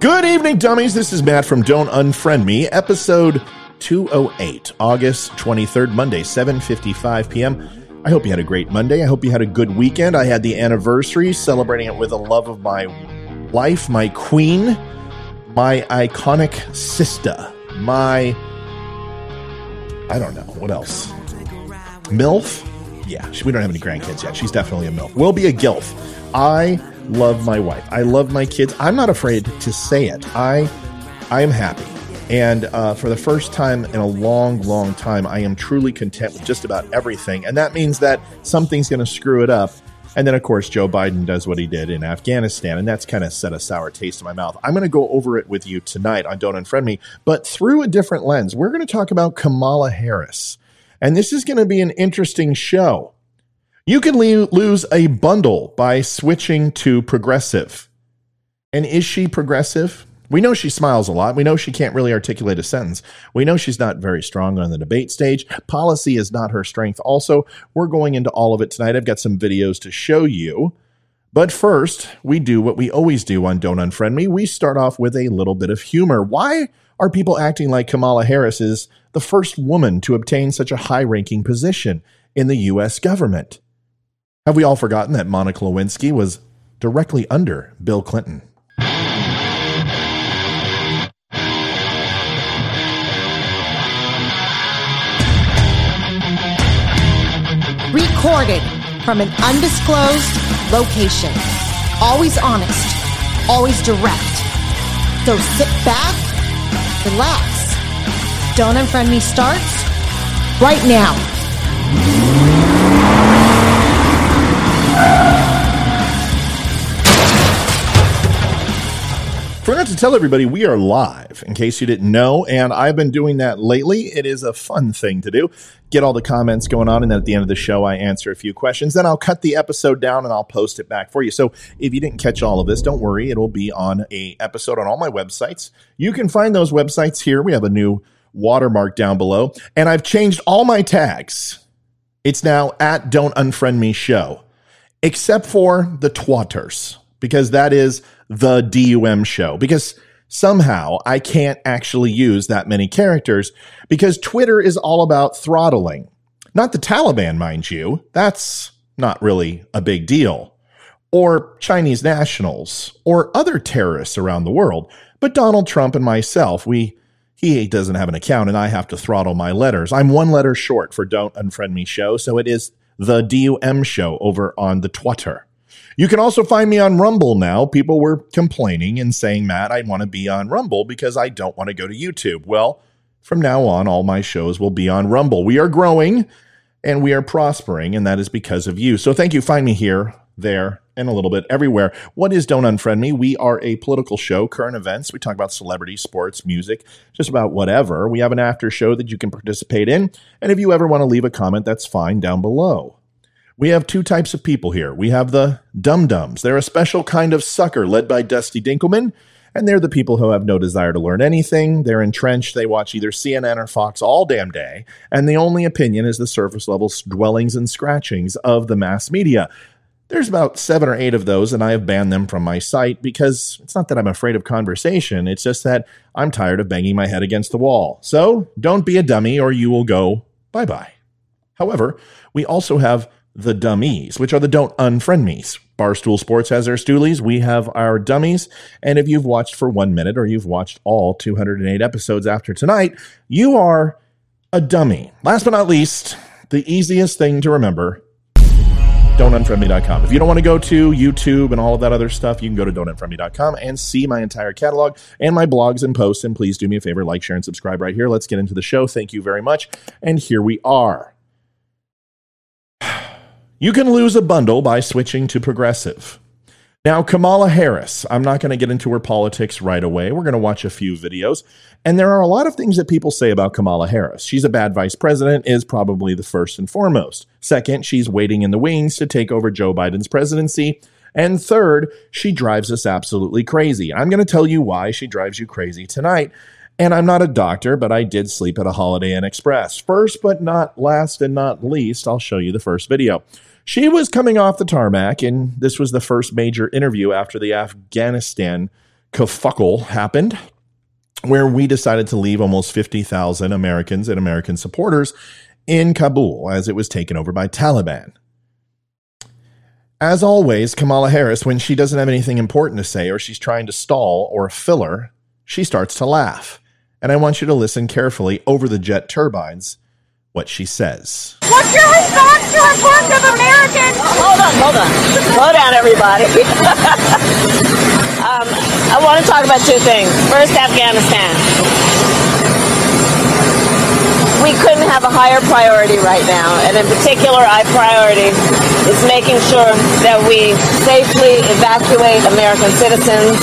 Good evening, dummies. This is Matt from Don't Unfriend Me, episode 208, August 23rd, Monday, 7:55 p.m. I hope you had a great Monday. I hope you had a good weekend. I had the anniversary, celebrating it with the love of my life, my queen, my iconic sister, my I don't know what else. MILF? Yeah, we don't have any grandkids yet. She's definitely a MILF. Will be a GILF. I love my wife. I love my kids. I'm not afraid to say it. I I am happy. And uh, for the first time in a long, long time, I am truly content with just about everything. And that means that something's going to screw it up. And then, of course, Joe Biden does what he did in Afghanistan, and that's kind of set a sour taste in my mouth. I'm going to go over it with you tonight on Don't Unfriend Me, but through a different lens. We're going to talk about Kamala Harris. And this is going to be an interesting show. You can le- lose a bundle by switching to progressive. And is she progressive? We know she smiles a lot. We know she can't really articulate a sentence. We know she's not very strong on the debate stage. Policy is not her strength. Also, we're going into all of it tonight. I've got some videos to show you. But first, we do what we always do on Don't Unfriend Me. We start off with a little bit of humor. Why are people acting like Kamala Harris is the first woman to obtain such a high ranking position in the U.S. government? Have we all forgotten that Monica Lewinsky was directly under Bill Clinton? Recorded from an undisclosed location. Always honest, always direct. So sit back, relax. Don't Unfriend Me starts right now. Forgot to tell everybody we are live, in case you didn't know, and I've been doing that lately. It is a fun thing to do. Get all the comments going on, and then at the end of the show, I answer a few questions. Then I'll cut the episode down and I'll post it back for you. So if you didn't catch all of this, don't worry. It'll be on a episode on all my websites. You can find those websites here. We have a new watermark down below, and I've changed all my tags. It's now at Don't Unfriend Me Show, except for the twatters, because that is the DUM show because somehow I can't actually use that many characters because Twitter is all about throttling. Not the Taliban, mind you. That's not really a big deal. Or Chinese nationals or other terrorists around the world. But Donald Trump and myself, we he doesn't have an account and I have to throttle my letters. I'm one letter short for Don't Unfriend Me show, so it is the DUM show over on the Twitter. You can also find me on Rumble now. People were complaining and saying, Matt, I want to be on Rumble because I don't want to go to YouTube. Well, from now on, all my shows will be on Rumble. We are growing and we are prospering, and that is because of you. So thank you. Find me here, there, and a little bit everywhere. What is Don't Unfriend Me? We are a political show, current events. We talk about celebrities, sports, music, just about whatever. We have an after show that you can participate in. And if you ever want to leave a comment, that's fine down below. We have two types of people here. We have the dum dums. They're a special kind of sucker led by Dusty Dinkelman, and they're the people who have no desire to learn anything. They're entrenched. They watch either CNN or Fox all damn day, and the only opinion is the surface level dwellings and scratchings of the mass media. There's about seven or eight of those, and I have banned them from my site because it's not that I'm afraid of conversation. It's just that I'm tired of banging my head against the wall. So don't be a dummy, or you will go bye bye. However, we also have the dummies, which are the don't unfriend me's. Barstool Sports has their stoolies. We have our dummies. And if you've watched for one minute or you've watched all 208 episodes after tonight, you are a dummy. Last but not least, the easiest thing to remember don'tunfriendme.com. If you don't want to go to YouTube and all of that other stuff, you can go to don'tunfriendme.com and see my entire catalog and my blogs and posts. And please do me a favor, like, share, and subscribe right here. Let's get into the show. Thank you very much. And here we are. You can lose a bundle by switching to progressive. Now, Kamala Harris, I'm not going to get into her politics right away. We're going to watch a few videos. And there are a lot of things that people say about Kamala Harris. She's a bad vice president, is probably the first and foremost. Second, she's waiting in the wings to take over Joe Biden's presidency. And third, she drives us absolutely crazy. I'm going to tell you why she drives you crazy tonight. And I'm not a doctor, but I did sleep at a Holiday Inn Express. First, but not last and not least, I'll show you the first video. She was coming off the tarmac, and this was the first major interview after the Afghanistan kerfuffle happened where we decided to leave almost 50,000 Americans and American supporters in Kabul as it was taken over by Taliban. As always, Kamala Harris, when she doesn't have anything important to say or she's trying to stall or filler, she starts to laugh. And I want you to listen carefully over the jet turbines what she says. What's your response to reports of Americans? Hold on, hold on. Slow down, everybody. um, I want to talk about two things. First, Afghanistan. We couldn't have a higher priority right now, and in particular, our priority is making sure that we safely evacuate American citizens,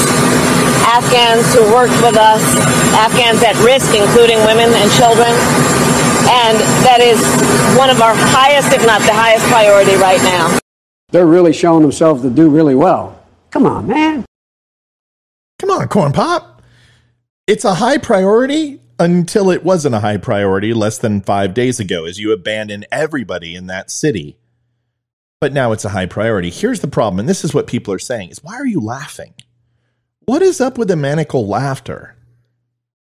Afghans who worked with us, Afghans at risk, including women and children, and that is one of our highest, if not the highest priority right now. They're really showing themselves to do really well. Come on, man. Come on, Corn Pop. It's a high priority until it wasn't a high priority less than five days ago as you abandon everybody in that city. But now it's a high priority. Here's the problem, and this is what people are saying is why are you laughing? What is up with the maniacal laughter?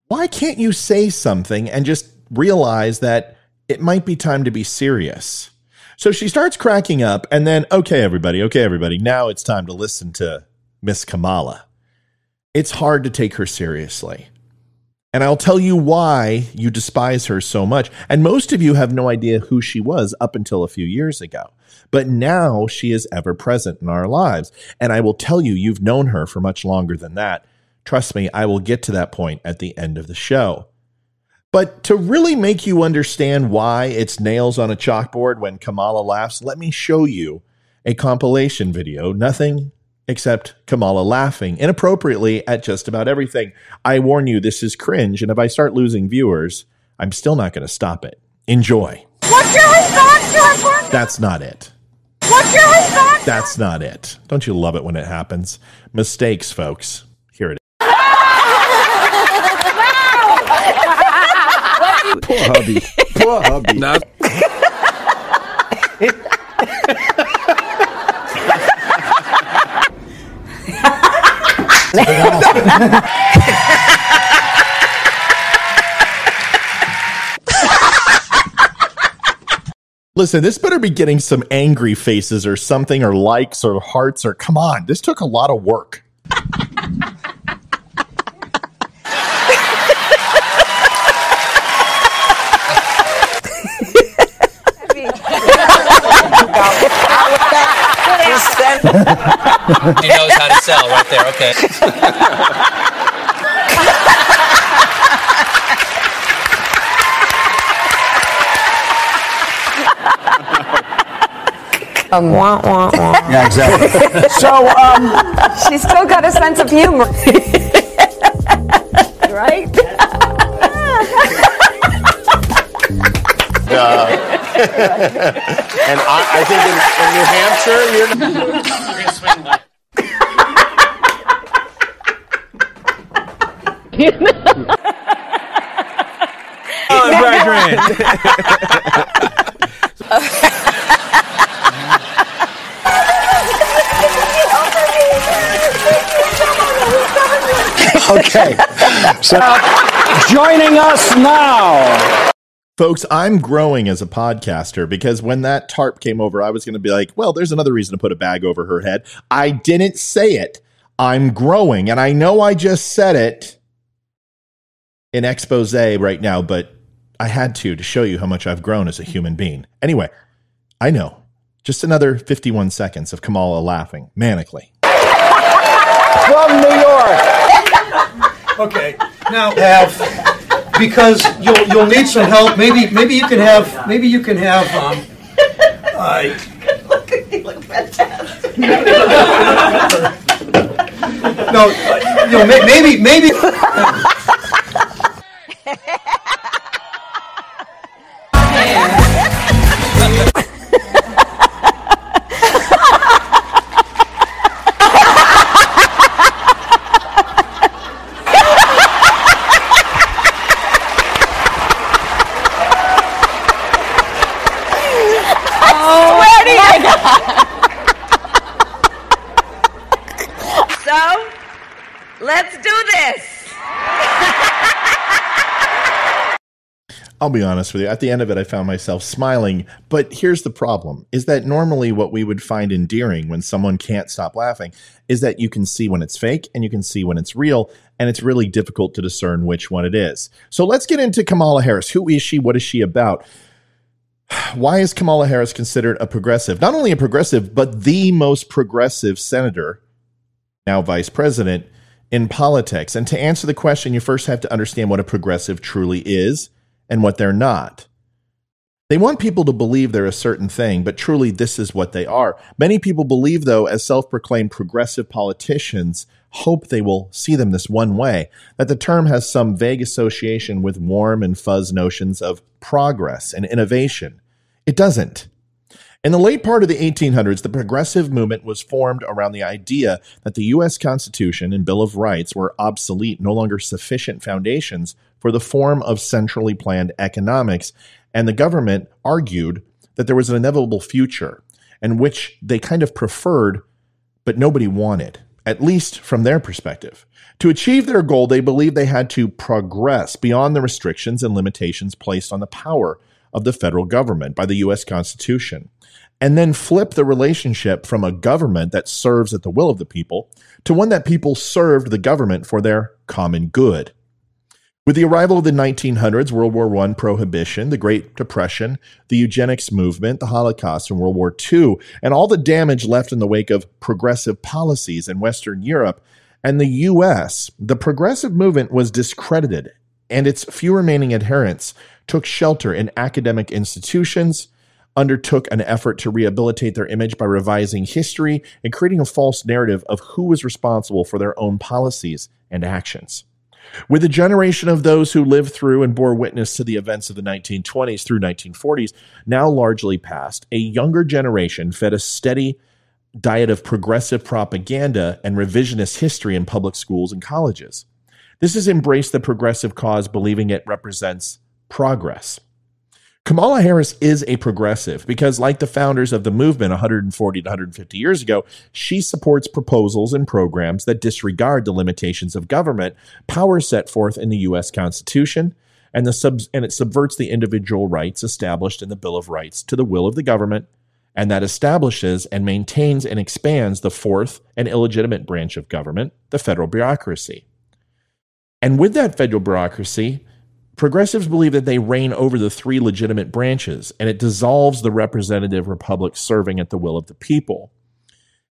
Why can't you say something and just realize that it might be time to be serious? So she starts cracking up, and then, okay, everybody, okay, everybody, now it's time to listen to Miss Kamala. It's hard to take her seriously. And I'll tell you why you despise her so much. And most of you have no idea who she was up until a few years ago. But now she is ever present in our lives. And I will tell you, you've known her for much longer than that. Trust me, I will get to that point at the end of the show. But to really make you understand why it's nails on a chalkboard when Kamala laughs, let me show you a compilation video. Nothing except Kamala laughing inappropriately at just about everything. I warn you, this is cringe, and if I start losing viewers, I'm still not going to stop it. Enjoy. What's your response to reports? That's not it. What's your response? That's not it. Don't you love it when it happens? Mistakes, folks. Here it is. Poor hubby. Poor hubby. Listen, this better be getting some angry faces or something, or likes or hearts, or come on. This took a lot of work. He knows how to sell right there. Okay. Um, wah, wah, wah. Yeah, exactly. So, um, She's still got a sense of humor. right? And I, I think in, in New Hampshire, you're okay. So, joining us now. Folks, I'm growing as a podcaster because when that tarp came over, I was going to be like, well, there's another reason to put a bag over her head. I didn't say it. I'm growing. And I know I just said it in expose right now, but I had to to show you how much I've grown as a human being. Anyway, I know. Just another 51 seconds of Kamala laughing manically. From New York. Okay, now have because you'll you'll need some help. Maybe maybe you can have maybe you can have um. Uh, no, uh, you know, maybe maybe. So, I'll be honest with you. At the end of it, I found myself smiling. But here's the problem is that normally what we would find endearing when someone can't stop laughing is that you can see when it's fake and you can see when it's real. And it's really difficult to discern which one it is. So let's get into Kamala Harris. Who is she? What is she about? Why is Kamala Harris considered a progressive? Not only a progressive, but the most progressive senator, now vice president, in politics. And to answer the question, you first have to understand what a progressive truly is and what they're not. They want people to believe they're a certain thing, but truly this is what they are. Many people believe, though, as self proclaimed progressive politicians, hope they will see them this one way, that the term has some vague association with warm and fuzz notions of progress and innovation. It doesn't. In the late part of the 1800s, the progressive movement was formed around the idea that the U.S. Constitution and Bill of Rights were obsolete, no longer sufficient foundations for the form of centrally planned economics. And the government argued that there was an inevitable future in which they kind of preferred, but nobody wanted, at least from their perspective. To achieve their goal, they believed they had to progress beyond the restrictions and limitations placed on the power of the federal government by the U.S. Constitution, and then flip the relationship from a government that serves at the will of the people to one that people served the government for their common good. With the arrival of the 1900s, World War I prohibition, the Great Depression, the eugenics movement, the Holocaust, and World War II, and all the damage left in the wake of progressive policies in Western Europe and the US, the progressive movement was discredited, and its few remaining adherents took shelter in academic institutions, undertook an effort to rehabilitate their image by revising history and creating a false narrative of who was responsible for their own policies and actions. With a generation of those who lived through and bore witness to the events of the 1920s through 1940s now largely past, a younger generation fed a steady diet of progressive propaganda and revisionist history in public schools and colleges. This has embraced the progressive cause, believing it represents progress. Kamala Harris is a progressive because, like the founders of the movement 140 to 150 years ago, she supports proposals and programs that disregard the limitations of government, power set forth in the U.S. Constitution, and, the sub- and it subverts the individual rights established in the Bill of Rights to the will of the government, and that establishes and maintains and expands the fourth and illegitimate branch of government, the federal bureaucracy. And with that federal bureaucracy, Progressives believe that they reign over the three legitimate branches, and it dissolves the representative republic serving at the will of the people.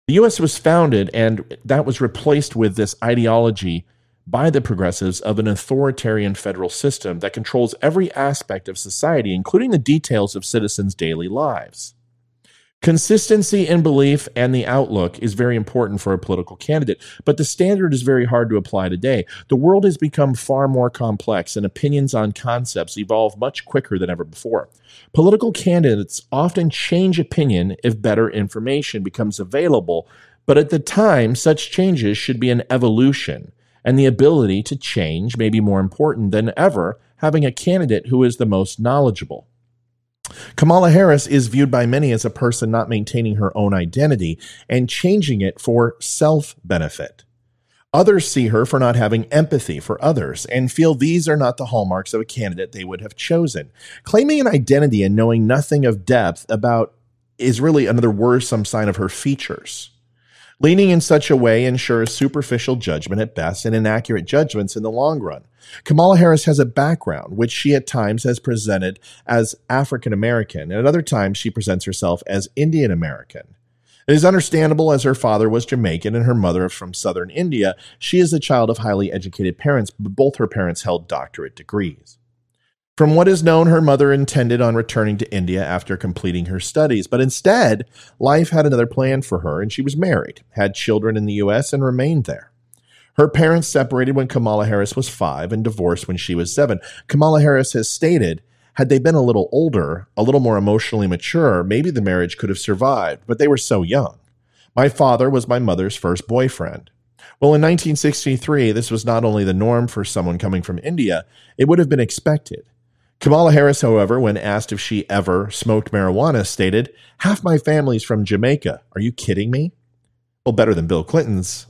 The U.S. was founded, and that was replaced with this ideology by the progressives of an authoritarian federal system that controls every aspect of society, including the details of citizens' daily lives. Consistency in belief and the outlook is very important for a political candidate, but the standard is very hard to apply today. The world has become far more complex, and opinions on concepts evolve much quicker than ever before. Political candidates often change opinion if better information becomes available, but at the time, such changes should be an evolution, and the ability to change may be more important than ever having a candidate who is the most knowledgeable. Kamala Harris is viewed by many as a person not maintaining her own identity and changing it for self benefit. Others see her for not having empathy for others and feel these are not the hallmarks of a candidate they would have chosen. Claiming an identity and knowing nothing of depth about is really another worrisome sign of her features. Leaning in such a way ensures superficial judgment at best and inaccurate judgments in the long run. Kamala Harris has a background which she at times has presented as African American, and at other times she presents herself as Indian American. It is understandable as her father was Jamaican and her mother from southern India. She is the child of highly educated parents, but both her parents held doctorate degrees. From what is known, her mother intended on returning to India after completing her studies, but instead, life had another plan for her, and she was married, had children in the U.S., and remained there. Her parents separated when Kamala Harris was five and divorced when she was seven. Kamala Harris has stated, had they been a little older, a little more emotionally mature, maybe the marriage could have survived, but they were so young. My father was my mother's first boyfriend. Well, in 1963, this was not only the norm for someone coming from India, it would have been expected. Kamala Harris, however, when asked if she ever smoked marijuana, stated, Half my family's from Jamaica. Are you kidding me? Well, better than Bill Clinton's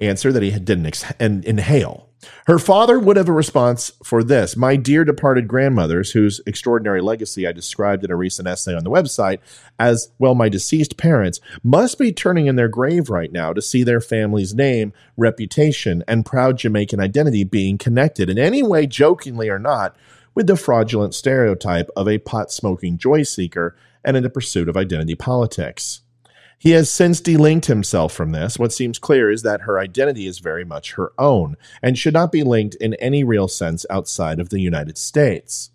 answer that he didn't ex- inhale. Her father would have a response for this. My dear departed grandmothers, whose extraordinary legacy I described in a recent essay on the website, as well, my deceased parents, must be turning in their grave right now to see their family's name, reputation, and proud Jamaican identity being connected in any way, jokingly or not, with the fraudulent stereotype of a pot smoking joy seeker and in the pursuit of identity politics. He has since delinked himself from this. What seems clear is that her identity is very much her own and should not be linked in any real sense outside of the United States.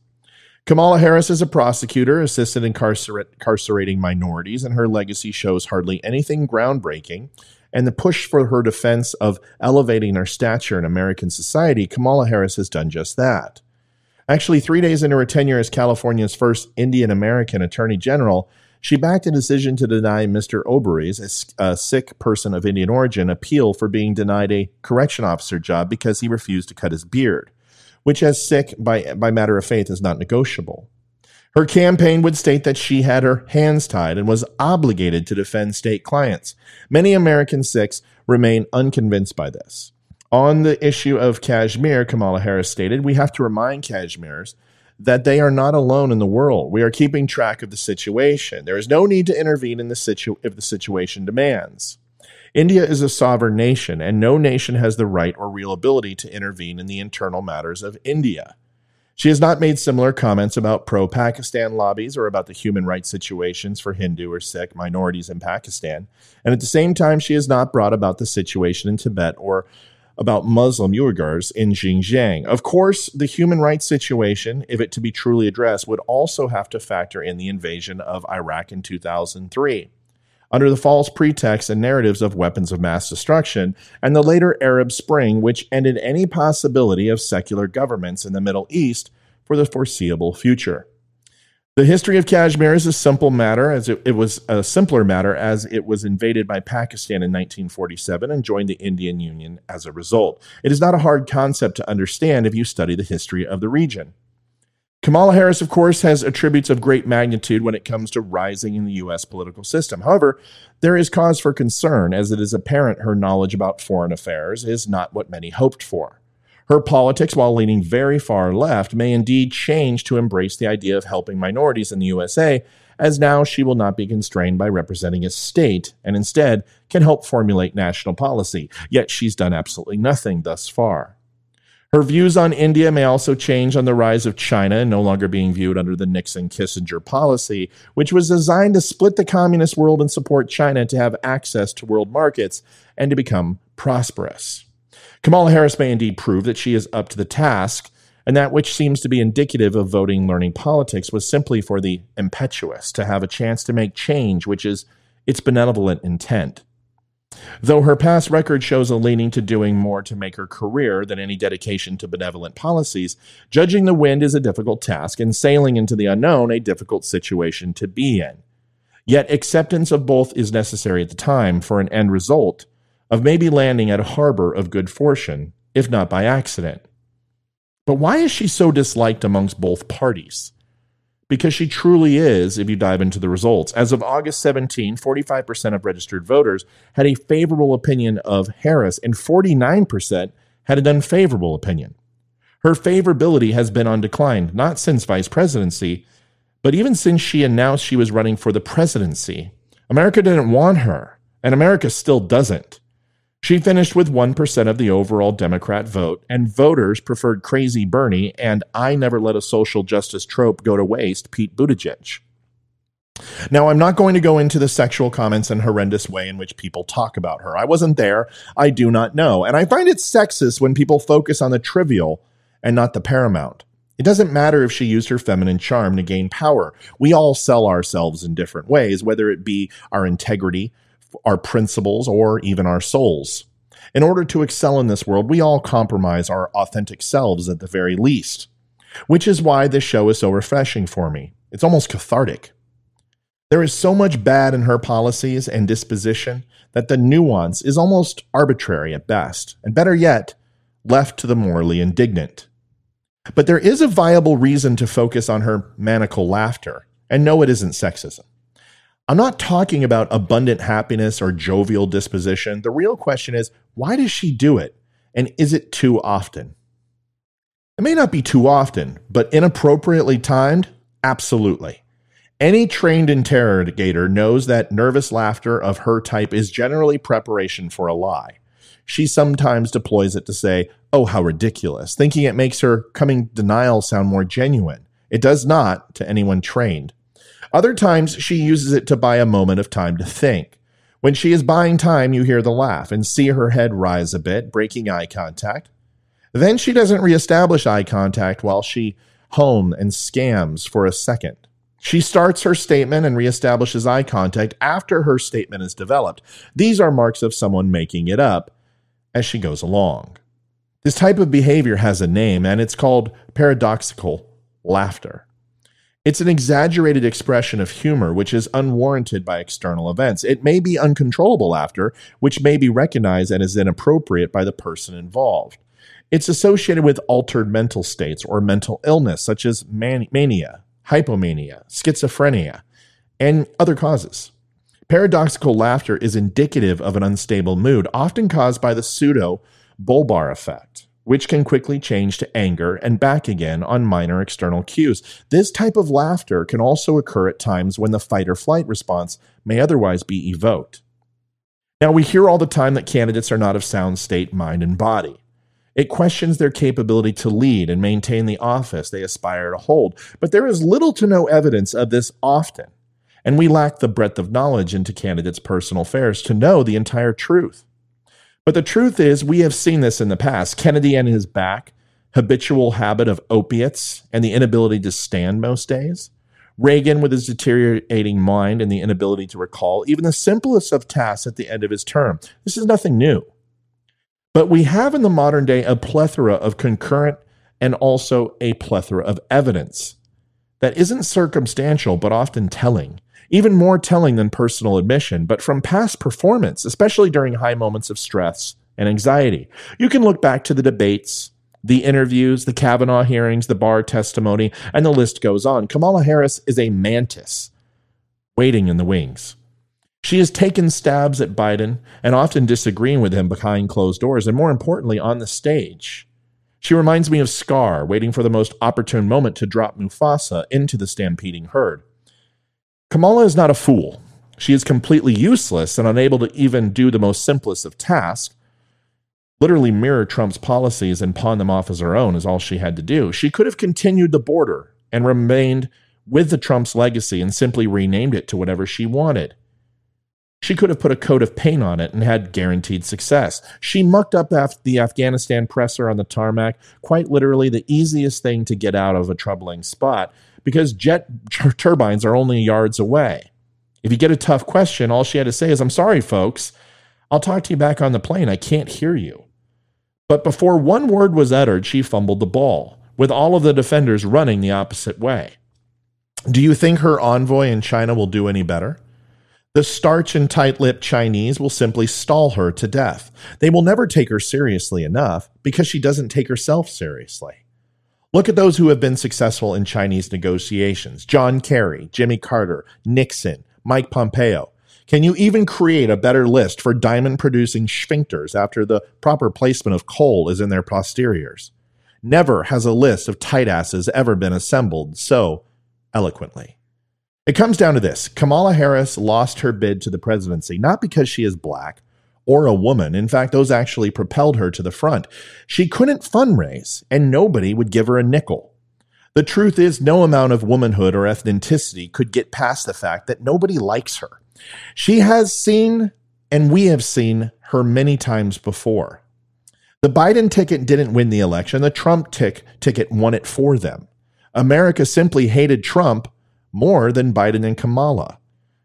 Kamala Harris is a prosecutor, assisted in incarcerating minorities, and her legacy shows hardly anything groundbreaking. And the push for her defense of elevating her stature in American society, Kamala Harris has done just that. Actually, three days into her tenure as California's first Indian American Attorney General, she backed a decision to deny Mr. Oberoi's, a, Sikh person of Indian origin, appeal for being denied a correction officer job because he refused to cut his beard, which, as Sikh by, by matter of faith, is not negotiable. Her campaign would state that she had her hands tied and was obligated to defend state clients. Many American Sikhs remain unconvinced by this. On the issue of Kashmir, Kamala Harris stated, We have to remind Kashmirs that they are not alone in the world. We are keeping track of the situation. There is no need to intervene in the situ- if the situation demands. India is a sovereign nation, and no nation has the right or real ability to intervene in the internal matters of India. She has not made similar comments about pro Pakistan lobbies or about the human rights situations for Hindu or Sikh minorities in Pakistan. And at the same time, she has not brought about the situation in Tibet or about Muslim Uyghurs in Xinjiang. Of course, the human rights situation, if it to be truly addressed, would also have to factor in the invasion of Iraq in 2003. Under the false pretext and narratives of weapons of mass destruction, and the later Arab Spring, which ended any possibility of secular governments in the Middle East for the foreseeable future. The history of Kashmir is a simple matter, as it, it, was a simpler matter as it was invaded by Pakistan in 1947 and joined the Indian Union as a result. It is not a hard concept to understand if you study the history of the region. Kamala Harris, of course, has attributes of great magnitude when it comes to rising in the U.S. political system. However, there is cause for concern, as it is apparent her knowledge about foreign affairs is not what many hoped for. Her politics, while leaning very far left, may indeed change to embrace the idea of helping minorities in the USA, as now she will not be constrained by representing a state and instead can help formulate national policy. Yet she's done absolutely nothing thus far. Her views on India may also change on the rise of China no longer being viewed under the Nixon Kissinger policy, which was designed to split the communist world and support China to have access to world markets and to become prosperous. Kamala Harris may indeed prove that she is up to the task, and that which seems to be indicative of voting learning politics was simply for the impetuous to have a chance to make change, which is its benevolent intent. Though her past record shows a leaning to doing more to make her career than any dedication to benevolent policies, judging the wind is a difficult task and sailing into the unknown a difficult situation to be in. Yet acceptance of both is necessary at the time for an end result of maybe landing at a harbor of good fortune, if not by accident. But why is she so disliked amongst both parties? Because she truly is, if you dive into the results. As of August 17, 45% of registered voters had a favorable opinion of Harris, and 49% had an unfavorable opinion. Her favorability has been on decline, not since vice presidency, but even since she announced she was running for the presidency. America didn't want her, and America still doesn't. She finished with 1% of the overall Democrat vote, and voters preferred crazy Bernie and I never let a social justice trope go to waste, Pete Buttigieg. Now, I'm not going to go into the sexual comments and horrendous way in which people talk about her. I wasn't there. I do not know. And I find it sexist when people focus on the trivial and not the paramount. It doesn't matter if she used her feminine charm to gain power. We all sell ourselves in different ways, whether it be our integrity, our principles, or even our souls. In order to excel in this world, we all compromise our authentic selves at the very least, which is why this show is so refreshing for me. It's almost cathartic. There is so much bad in her policies and disposition that the nuance is almost arbitrary at best, and better yet, left to the morally indignant. But there is a viable reason to focus on her maniacal laughter, and no, it isn't sexism. I'm not talking about abundant happiness or jovial disposition. The real question is why does she do it? And is it too often? It may not be too often, but inappropriately timed? Absolutely. Any trained interrogator knows that nervous laughter of her type is generally preparation for a lie. She sometimes deploys it to say, Oh, how ridiculous, thinking it makes her coming denial sound more genuine. It does not to anyone trained. Other times, she uses it to buy a moment of time to think. When she is buying time, you hear the laugh and see her head rise a bit, breaking eye contact. Then she doesn't reestablish eye contact while she home and scams for a second. She starts her statement and reestablishes eye contact after her statement is developed. These are marks of someone making it up as she goes along. This type of behavior has a name, and it's called paradoxical laughter. It's an exaggerated expression of humor which is unwarranted by external events. It may be uncontrollable laughter, which may be recognized and is inappropriate by the person involved. It's associated with altered mental states or mental illness, such as man- mania, hypomania, schizophrenia, and other causes. Paradoxical laughter is indicative of an unstable mood, often caused by the pseudo bulbar effect, which can quickly change to anger and back again on minor external cues. This type of laughter can also occur at times when the fight or flight response may otherwise be evoked. Now, we hear all the time that candidates are not of sound state, mind, and body. It questions their capability to lead and maintain the office they aspire to hold, but there is little to no evidence of this often and we lack the breadth of knowledge into candidates' personal affairs to know the entire truth. But the truth is, we have seen this in the past. Kennedy and his back, habitual habit of opiates, and the inability to stand most days. Reagan with his deteriorating mind and the inability to recall even the simplest of tasks at the end of his term. This is nothing new. But we have in the modern day a plethora of concurrent and also a plethora of evidence that isn't circumstantial but often telling even more telling than personal admission, but from past performance, especially during high moments of stress and anxiety. You can look back to the debates, the interviews, the Kavanaugh hearings, the Barr testimony, and the list goes on. Kamala Harris is a mantis waiting in the wings. She has taken stabs at Biden and often disagreeing with him behind closed doors, and more importantly, on the stage. She reminds me of Scar waiting for the most opportune moment to drop Mufasa into the stampeding herd. Kamala is not a fool. She is completely useless and unable to even do the most simplest of tasks. Literally mirror Trump's policies and pawn them off as her own is all she had to do. She could have continued the border and remained with the Trump's legacy and simply renamed it to whatever she wanted. She could have put a coat of paint on it and had guaranteed success. She mucked up the Afghanistan presser on the tarmac, quite literally the easiest thing to get out of a troubling spot, because jet turbines are only yards away. If you get a tough question, all she had to say is, I'm sorry, folks. I'll talk to you back on the plane. I can't hear you. But before one word was uttered, she fumbled the ball, with all of the defenders running the opposite way. Do you think her envoy in China will do any better? The starch and tight lipped Chinese will simply stall her to death. They will never take her seriously enough because she doesn't take herself seriously. Look at those who have been successful in Chinese negotiations John Kerry, Jimmy Carter, Nixon, Mike Pompeo. Can you even create a better list for diamond producing sphincters after the proper placement of coal is in their posteriors? Never has a list of tight asses ever been assembled so eloquently. It comes down to this Kamala Harris lost her bid to the presidency not because she is black, or a woman. In fact, those actually propelled her to the front. She couldn't fundraise, and nobody would give her a nickel. The truth is, no amount of womanhood or ethnicity could get past the fact that nobody likes her. She has seen, and we have seen her many times before. The Biden ticket didn't win the election, the Trump tick ticket won it for them. America simply hated Trump more than Biden and Kamala.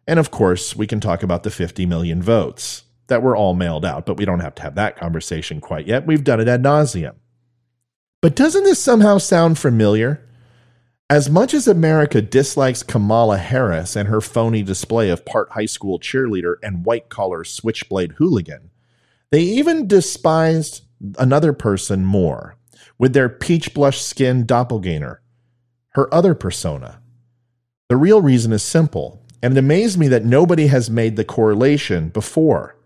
And of course, we can talk about the 50 million votes that were all mailed out, but we don't have to have that conversation quite yet. We've done it ad nauseum. But doesn't this somehow sound familiar? As much as America dislikes Kamala Harris and her phony display of part high school cheerleader and white collar switchblade hooligan, they even despised another person more with their peach blush skin doppelganger, her other persona. The real reason is simple, and it amazed me that nobody has made the correlation before.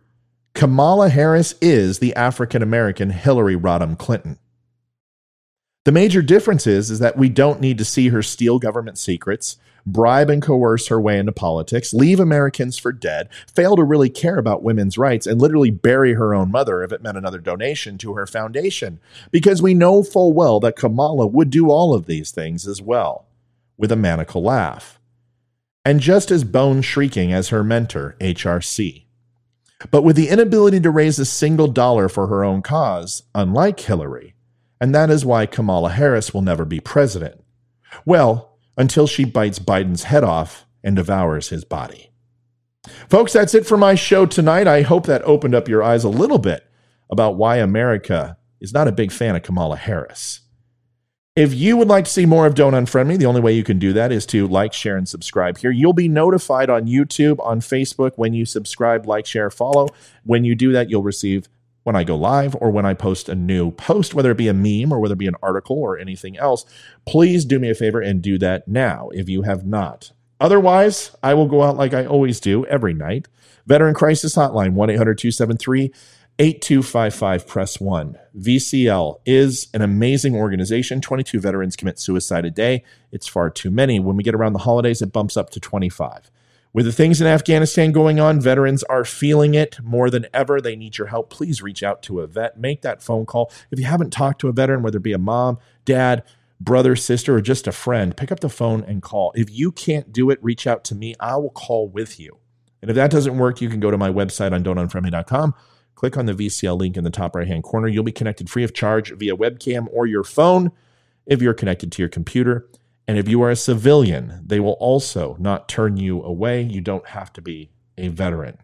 Kamala Harris is the African American Hillary Rodham Clinton. The major difference is, is that we don't need to see her steal government secrets, bribe and coerce her way into politics, leave Americans for dead, fail to really care about women's rights, and literally bury her own mother if it meant another donation to her foundation. Because we know full well that Kamala would do all of these things as well, with a maniacal laugh. And just as bone shrieking as her mentor, HRC. But with the inability to raise a single dollar for her own cause, unlike Hillary, and that is why Kamala Harris will never be president. Well, until she bites Biden's head off and devours his body. Folks, that's it for my show tonight. I hope that opened up your eyes a little bit about why America is not a big fan of Kamala Harris. If you would like to see more of Don't Unfriend Me, the only way you can do that is to like, share, and subscribe here. You'll be notified on YouTube, on Facebook when you subscribe, like, share, follow. When you do that, you'll receive when I go live or when I post a new post, whether it be a meme or whether it be an article or anything else, please do me a favor and do that now if you have not. Otherwise, I will go out like I always do every night. Veteran Crisis Hotline, 1 800 273 8255, press 1. VCL is an amazing organization. 22 veterans commit suicide a day. It's far too many. When we get around the holidays, it bumps up to 25. With the things in Afghanistan going on, veterans are feeling it more than ever. They need your help. Please reach out to a vet. Make that phone call. If you haven't talked to a veteran, whether it be a mom, dad, brother, sister, or just a friend, pick up the phone and call. If you can't do it, reach out to me. I will call with you. And if that doesn't work, you can go to my website on don'tunfriendme.com. Click on the VCL link in the top right hand corner. You'll be connected free of charge via webcam or your phone if you're connected to your computer. And if you are a civilian, they will also not turn you away. You don't have to be a veteran.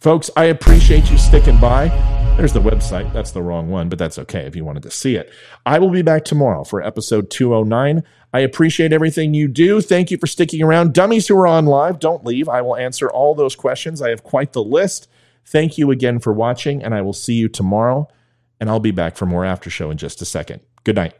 Folks, I appreciate you sticking by. There's the website. That's the wrong one, but that's okay if you wanted to see it. I will be back tomorrow for episode 209. I appreciate everything you do. Thank you for sticking around. Dummies who are on live, don't leave. I will answer all those questions. I have quite the list. Thank you again for watching, and I will see you tomorrow. And I'll be back for more after show in just a second. Good night.